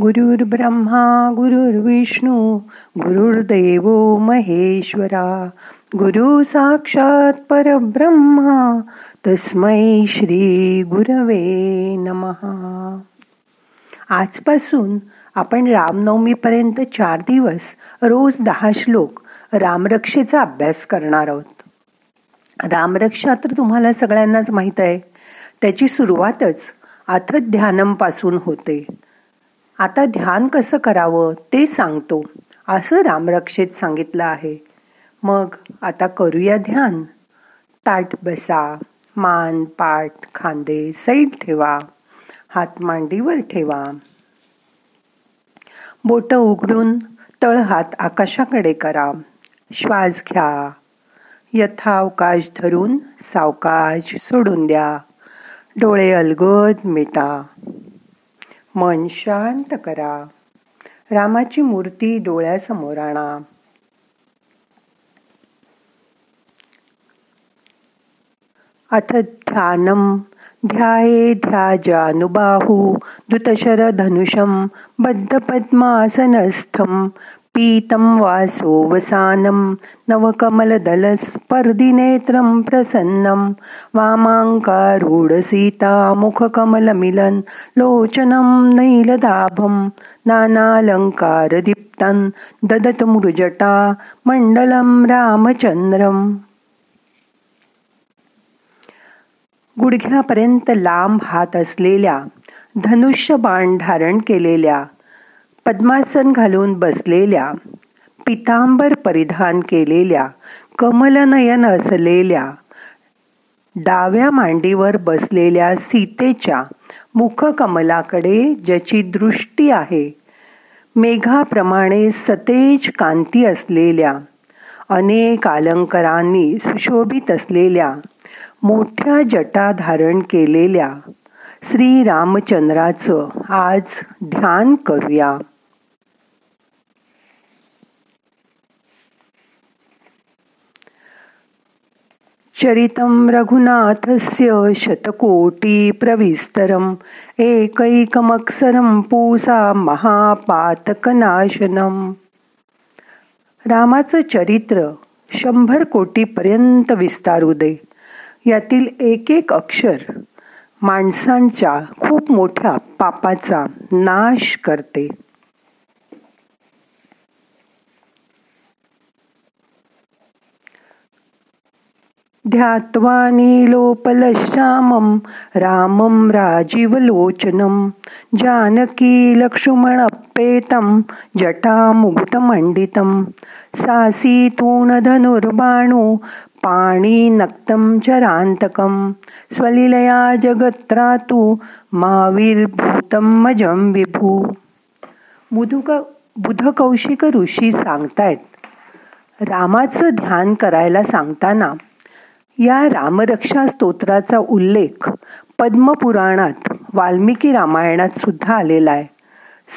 गुरुर् ब्रह्मा गुरुर्विष्णू गुरुर्देव महेश्वरा. गुरु साक्षात परब्रह्मा तस्मै श्री गुरवे नमहा आजपासून आपण रामनवमीपर्यंत चार दिवस रोज दहा श्लोक रामरक्षेचा अभ्यास करणार आहोत. रामरक्षा तर तुम्हाला सगळ्यांनाच माहीत आहे. त्याची सुरुवातच अथ ध्यानमपासून होते. आता ध्यान कसं करावं ते सांगतो. असं रामरक्षेत सांगितलं आहे. मग आता करूया ध्यान. ताट बसा मान पाठ खांदे सैल ठेवा हात मांडीवर ठेवा. बोट उघडून तळहात आकाशाकडे करा. श्वास घ्या. यथावकाश धरून सावकाश सोडून द्या. डोळे अलगद मिटा. मन शांत करा. रामाची मूर्ती डोळ्यासमोर आणा. अथ ध्यानम ध्याये ध्याजानुबाहू धनुषम बद्ध पद्मासनस्थम पीतं वासोऽवसानं नवकमलदलस्पर्दिनेत्रं प्रसन्नं वामाङ्कारूढसीतामुखकमलमिलन् लोचनं नैलदाभं नानालङ्कारदीप्तं ददतमृजटा मण्डलं रामचन्द्रम्। गुडघ्यापर्यंत लांब हात असलेल्या धनुष्य बाण धारण केलेल्या पद्मासन घालून बसलेल्या पितांबर परिधान केलेल्या कमलनयन असलेल्या डाव्या मांडीवर बसलेल्या सीतेच्या मुखकमलाकडे ज्याची दृष्टी आहे मेघाप्रमाणे सतेज कांती असलेल्या अनेक अलंकारांनी सुशोभित असलेल्या मोठ्या जटा धारण केलेल्या श्रीरामचंद्राचं आज ध्यान करूया. चरितं रघुनाथस्य शतकोटिप्रविस्तरम् एकैकमक्षरं पूसा महापातकनाशनम्। रामाचं चरित्र शंभर कोटीपर्यंत विस्तारू दे. यातील एक एक अक्षर माणसांच्या खूप मोठ्या पापाचा नाश करते. ध्यात्वा नीलोपलश्यामं रामं राजीवलोचनं जानकी लक्ष्मणप्पेतं जटामुकुटमण्डितं सासीतूणधनुर्बाणु पाणिनक्तं चरान्तकं स्वलिलया जगत्रातु माविर्भूतं मजं विभू। बुधुक बुधकौशिक ऋषी सांगतायत रामाचं ध्यान करायला सांगताना या रामरक्षा स्तोत्राचा उल्लेख पद्मपुराणात वाल्मिकी रामायणात सुद्धा आलेला आहे.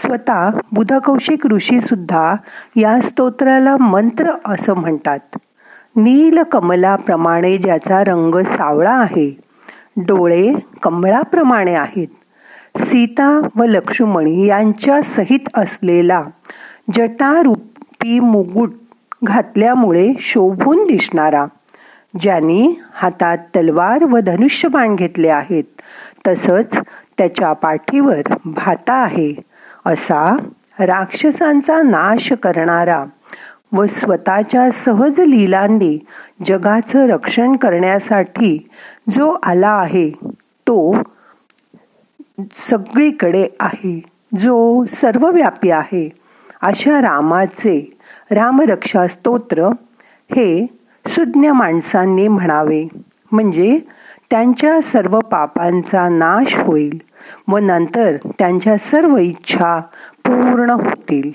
स्वतः बुधकौशिक ऋषीसुद्धा या स्तोत्राला मंत्र असं म्हणतात. नीलकमलाप्रमाणे ज्याचा रंग सावळा आहे डोळे कमळाप्रमाणे आहेत. सीता व लक्ष्मणी यांच्या सहित असलेला जटारूपी मुगुट घातल्यामुळे शोभून दिसणारा ज्यांनी हातात तलवार व धनुष्यबाण घेतले आहेत तसंच त्याच्या पाठीवर भाता आहे. असा राक्षसांचा नाश करणारा व स्वतःच्या सहज लिलांनी जगाचं रक्षण करण्यासाठी जो आला आहे तो सगळीकडे आहे. जो सर्वव्यापी आहे. अशा रामाचे रामरक्षा स्तोत्र हे सुज्ञ माणसांनी म्हणावे म्हणजे त्यांच्या सर्व पापांचा नाश होईल व नंतर त्यांच्या सर्व इच्छा पूर्ण होतील.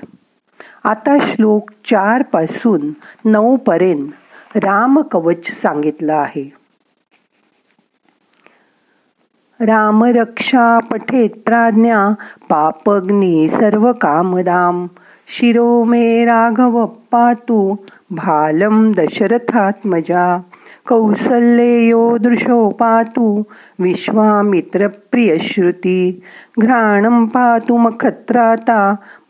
आता श्लोक चारपासून नऊ पर्यंत राम कवच सांगितलं आहे. राम रक्षा पठेत प्राज्ञा पापग्नी सर्व कामदाम शिरो मे राघव तू भालम दशरथात्मजा। कौसल्येयो दृशो पातु विश्वामित्रप्रियश्रुती घ्राणं पातु मखत्राता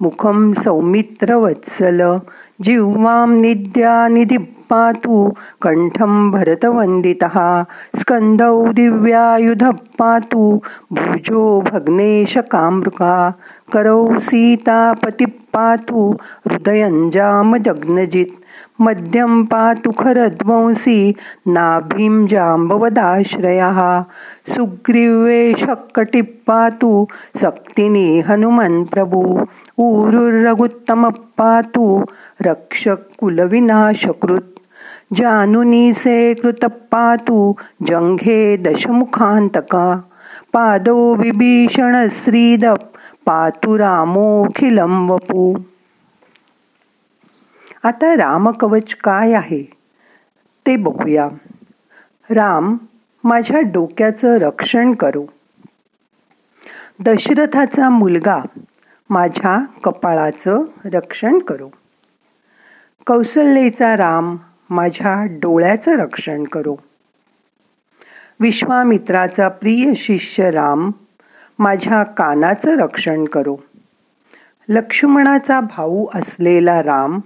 मुखं सौमित्रवत्सल जिह्वां निद्या निधि पातु कण्ठं भरतवन्दितः। स्कन्दौ दिव्यायुधः पातु भुजो भग्नेशकामृका करौ सीतापति पातु हृदयञ्जामजग्नजित् मध्यम पातु खरध्वंसी नाभीं जाम्बवदाश्रयः। सुग्रीवे पातु सक्तिनि हनुमन् प्रभु। ऊरुरगुत्तम पातु रक्षक से जानुनीसे कृतपातु जङ्घे दशमुखान्तका। पादो विभीषण श्रीदप् पातु रामोखिलम वपू आता रामकवच काय आहे? ते बघूया. राम माझ्या डोक्याचं रक्षण करू. दशरथाचा मुलगा माझ्या कपाळाचं रक्षण करू. कौसल्येचा राम माझ्या डोळ्याचं रक्षण करू. विश्वामित्राचा प्रिय शिष्य राम माझ्या कानाचं रक्षण करो. लक्ष्मणाचा भाऊ असलेला राम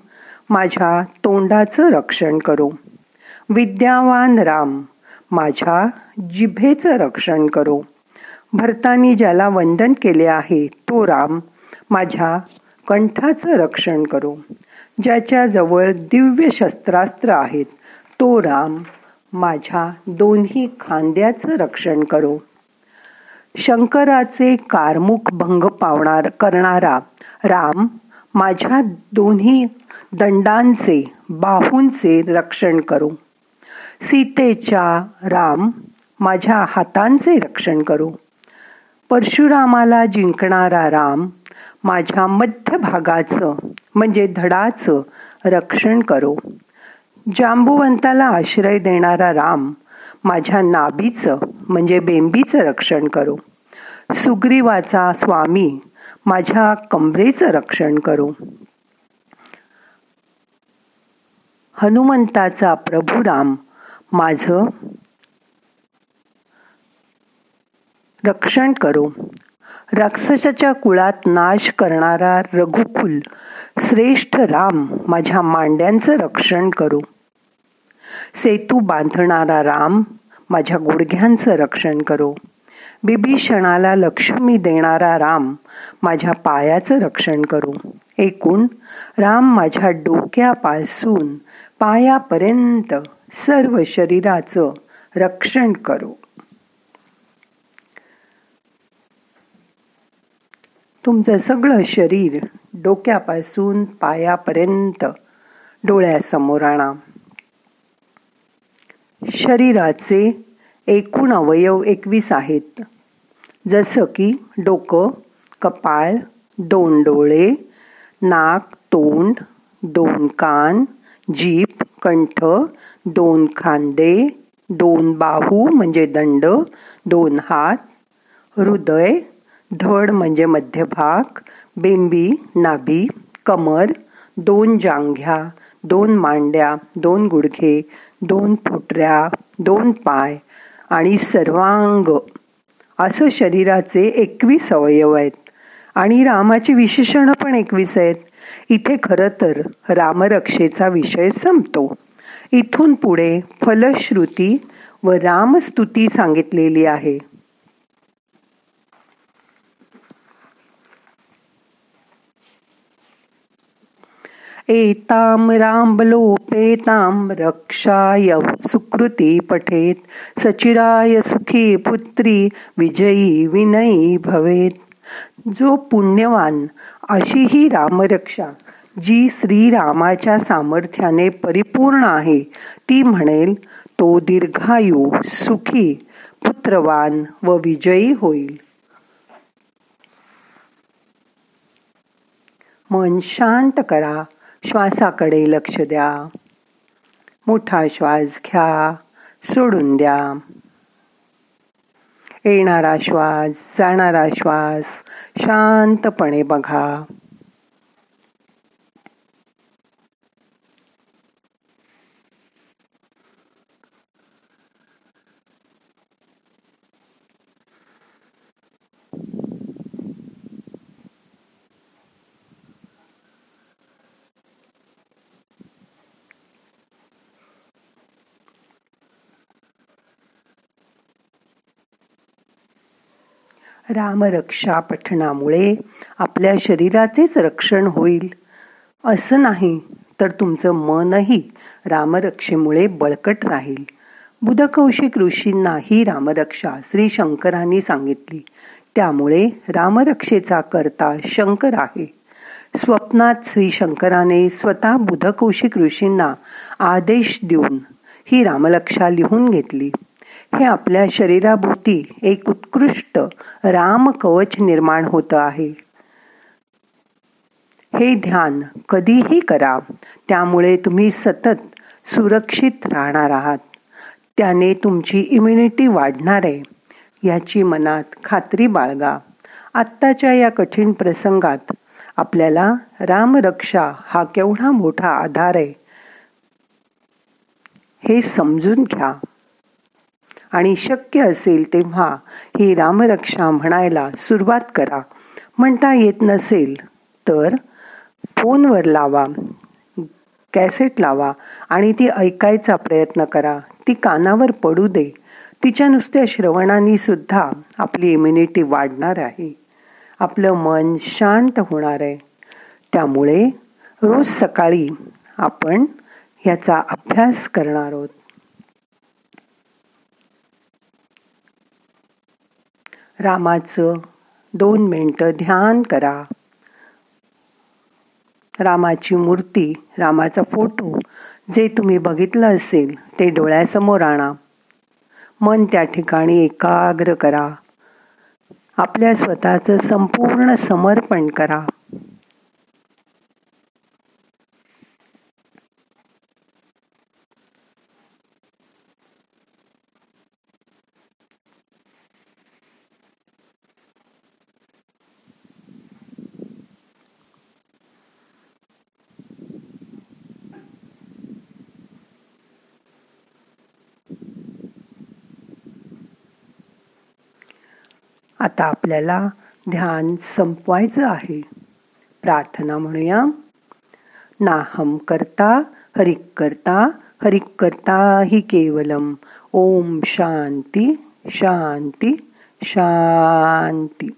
माझ्या तोंडाचं रक्षण करो. विद्यावान राम माझ्या जिभेचं रक्षण करो. भरतानी ज्याला वंदन केले आहे तो राम माझ्या कंठाचं रक्षण करो. ज्याच्या जवळ दिव्य शस्त्रास्त्र आहेत तो राम माझ्या दोन्ही खांद्याचं रक्षण करो. शंकराचे कारमुख भंग पावणार करणारा राम माझ्या दोन्ही दंडांचे बाहूंचे रक्षण करू. सीतेच्या राम माझ्या हातांचे रक्षण करू. परशुरामाला जिंकणारा राम माझ्या मध्य भागाचं म्हणजे धडाचं रक्षण करो. जांबुवंताला आश्रय देणारा राम माझ्या नाभीचं म्हणजे बेंबीचं रक्षण करो. सुग्रीवाचा स्वामी माझ्या कमरेचं रक्षण करो. हनुमंताचा प्रभू राम माझं रक्षण करो. राक्षसाच्या कुळात नाश करणारा रघुकुल श्रेष्ठ राम माझ्या मांड्यांचं रक्षण करू. सेतू बांधणारा राम माझ्या गुडघ्यांचं रक्षण करो. बिभीषणाला लक्ष्मी देणारा राम माझ्या पायाचं रक्षण करू. एकूण राम माझ्या डोक्यापासून पायापर्यंत सर्व शरीराचं रक्षण करो. तुमचं सगळं शरीर डोक्यापासून पायापर्यंत डोळ्यासमोर आणा. शरीराचे एकूण अवयव एकवीस आहेत. जसं की डोकं कपाळ दोन डोळे नाक तोंड दोन कान जीप कंठ दोन खांदे दोन बाहू म्हणजे दंड दोन हात हृदय धड म्हणजे मध्यभाग बेंबी नाभी कमर दोन जांघ्या दोन मांड्या दोन गुडघे दोन फुटऱ्या दोन पाय आणि सर्वांग. असं शरीराचे एकवीस अवयव आहेत. आणि रामाची विशेषणं पण एकवीस आहेत. इथे खरं तर रामरक्षेचा विषय संपतो. इथून पुढे फलश्रुती व रामस्तुती सांगितलेली आहे. एताम रामलोपेताम रक्षाय सुकृती पठेत। सचिराय सुखी पुत्री विजयी विनयी भवेत। जो पुण्यवान अशी ही रामरक्षा जी श्रीरामाच्या सामर्थ्याने परिपूर्ण आहे ती म्हणेल तो दीर्घायू सुखी पुत्रवान व विजयी होईल. मन शांत करा. श्वासाकडे लक्ष द्या. मोठा श्वास घ्या सोडून द्या. येणारा श्वास जाणारा श्वास शांतपणे बघा. रामरक्षा पठणामुळे आपल्या शरीराचेच रक्षण होईल. असं नाही तर तुमचं मनही रामरक्षेमुळे बळकट राहील. बुधकौशिक ऋषींना ही रामरक्षा श्री शंकरांनी सांगितली. त्यामुळे रामरक्षेचा करता शंकर आहे. स्वप्नात श्री शंकराने स्वतः बुधकौशिक ऋषींना आदेश देऊन ही रामलक्षा लिहून घेतली. हे आपल्या शरीराभोवती एक उत्कृष्ट राम कवच निर्माण होत आहे. हे ध्यान कधीही करा त्यामुळे तुम्ही सतत सुरक्षित राहणार आहात. त्याने तुमची इम्युनिटी वाढणार आहे. याची मनात खात्री बाळगा. आत्ताच्या या कठीण प्रसंगात आपल्याला रामरक्षा हा केवढा मोठा आधार आहे हे समजून घ्या. आणि शक्य असेल तेव्हा ही रामरक्षा म्हणायला सुरुवात करा. म्हणता येत नसेल तर फोनवर लावा कॅसेट लावा आणि ती ऐकायचा प्रयत्न करा. ती कानावर पडू दे. तिच्या नुसत्या श्रवणाने सुद्धा आपली इम्युनिटी वाढणार आहे. आपलं मन शांत होणार आहे. त्यामुळे रोज सकाळी आपण ह्याचा अभ्यास करणार आहोत. रामाचं दोन मिनटं ध्यान करा. रामाची मूर्ती रामाचा फोटो जे तुम्ही बघितलं असेल ते डोळ्यासमोर आणा. मन त्या ठिकाणी एकाग्र करा. आपल्या स्वतःचं संपूर्ण समर्पण करा. आता आपल्याला ध्यान संपवायचं आहे. प्रार्थना म्हणूया. नाहम करता हरिक करता हरिक करता ही केवलम. ओम शांती शांती शांती.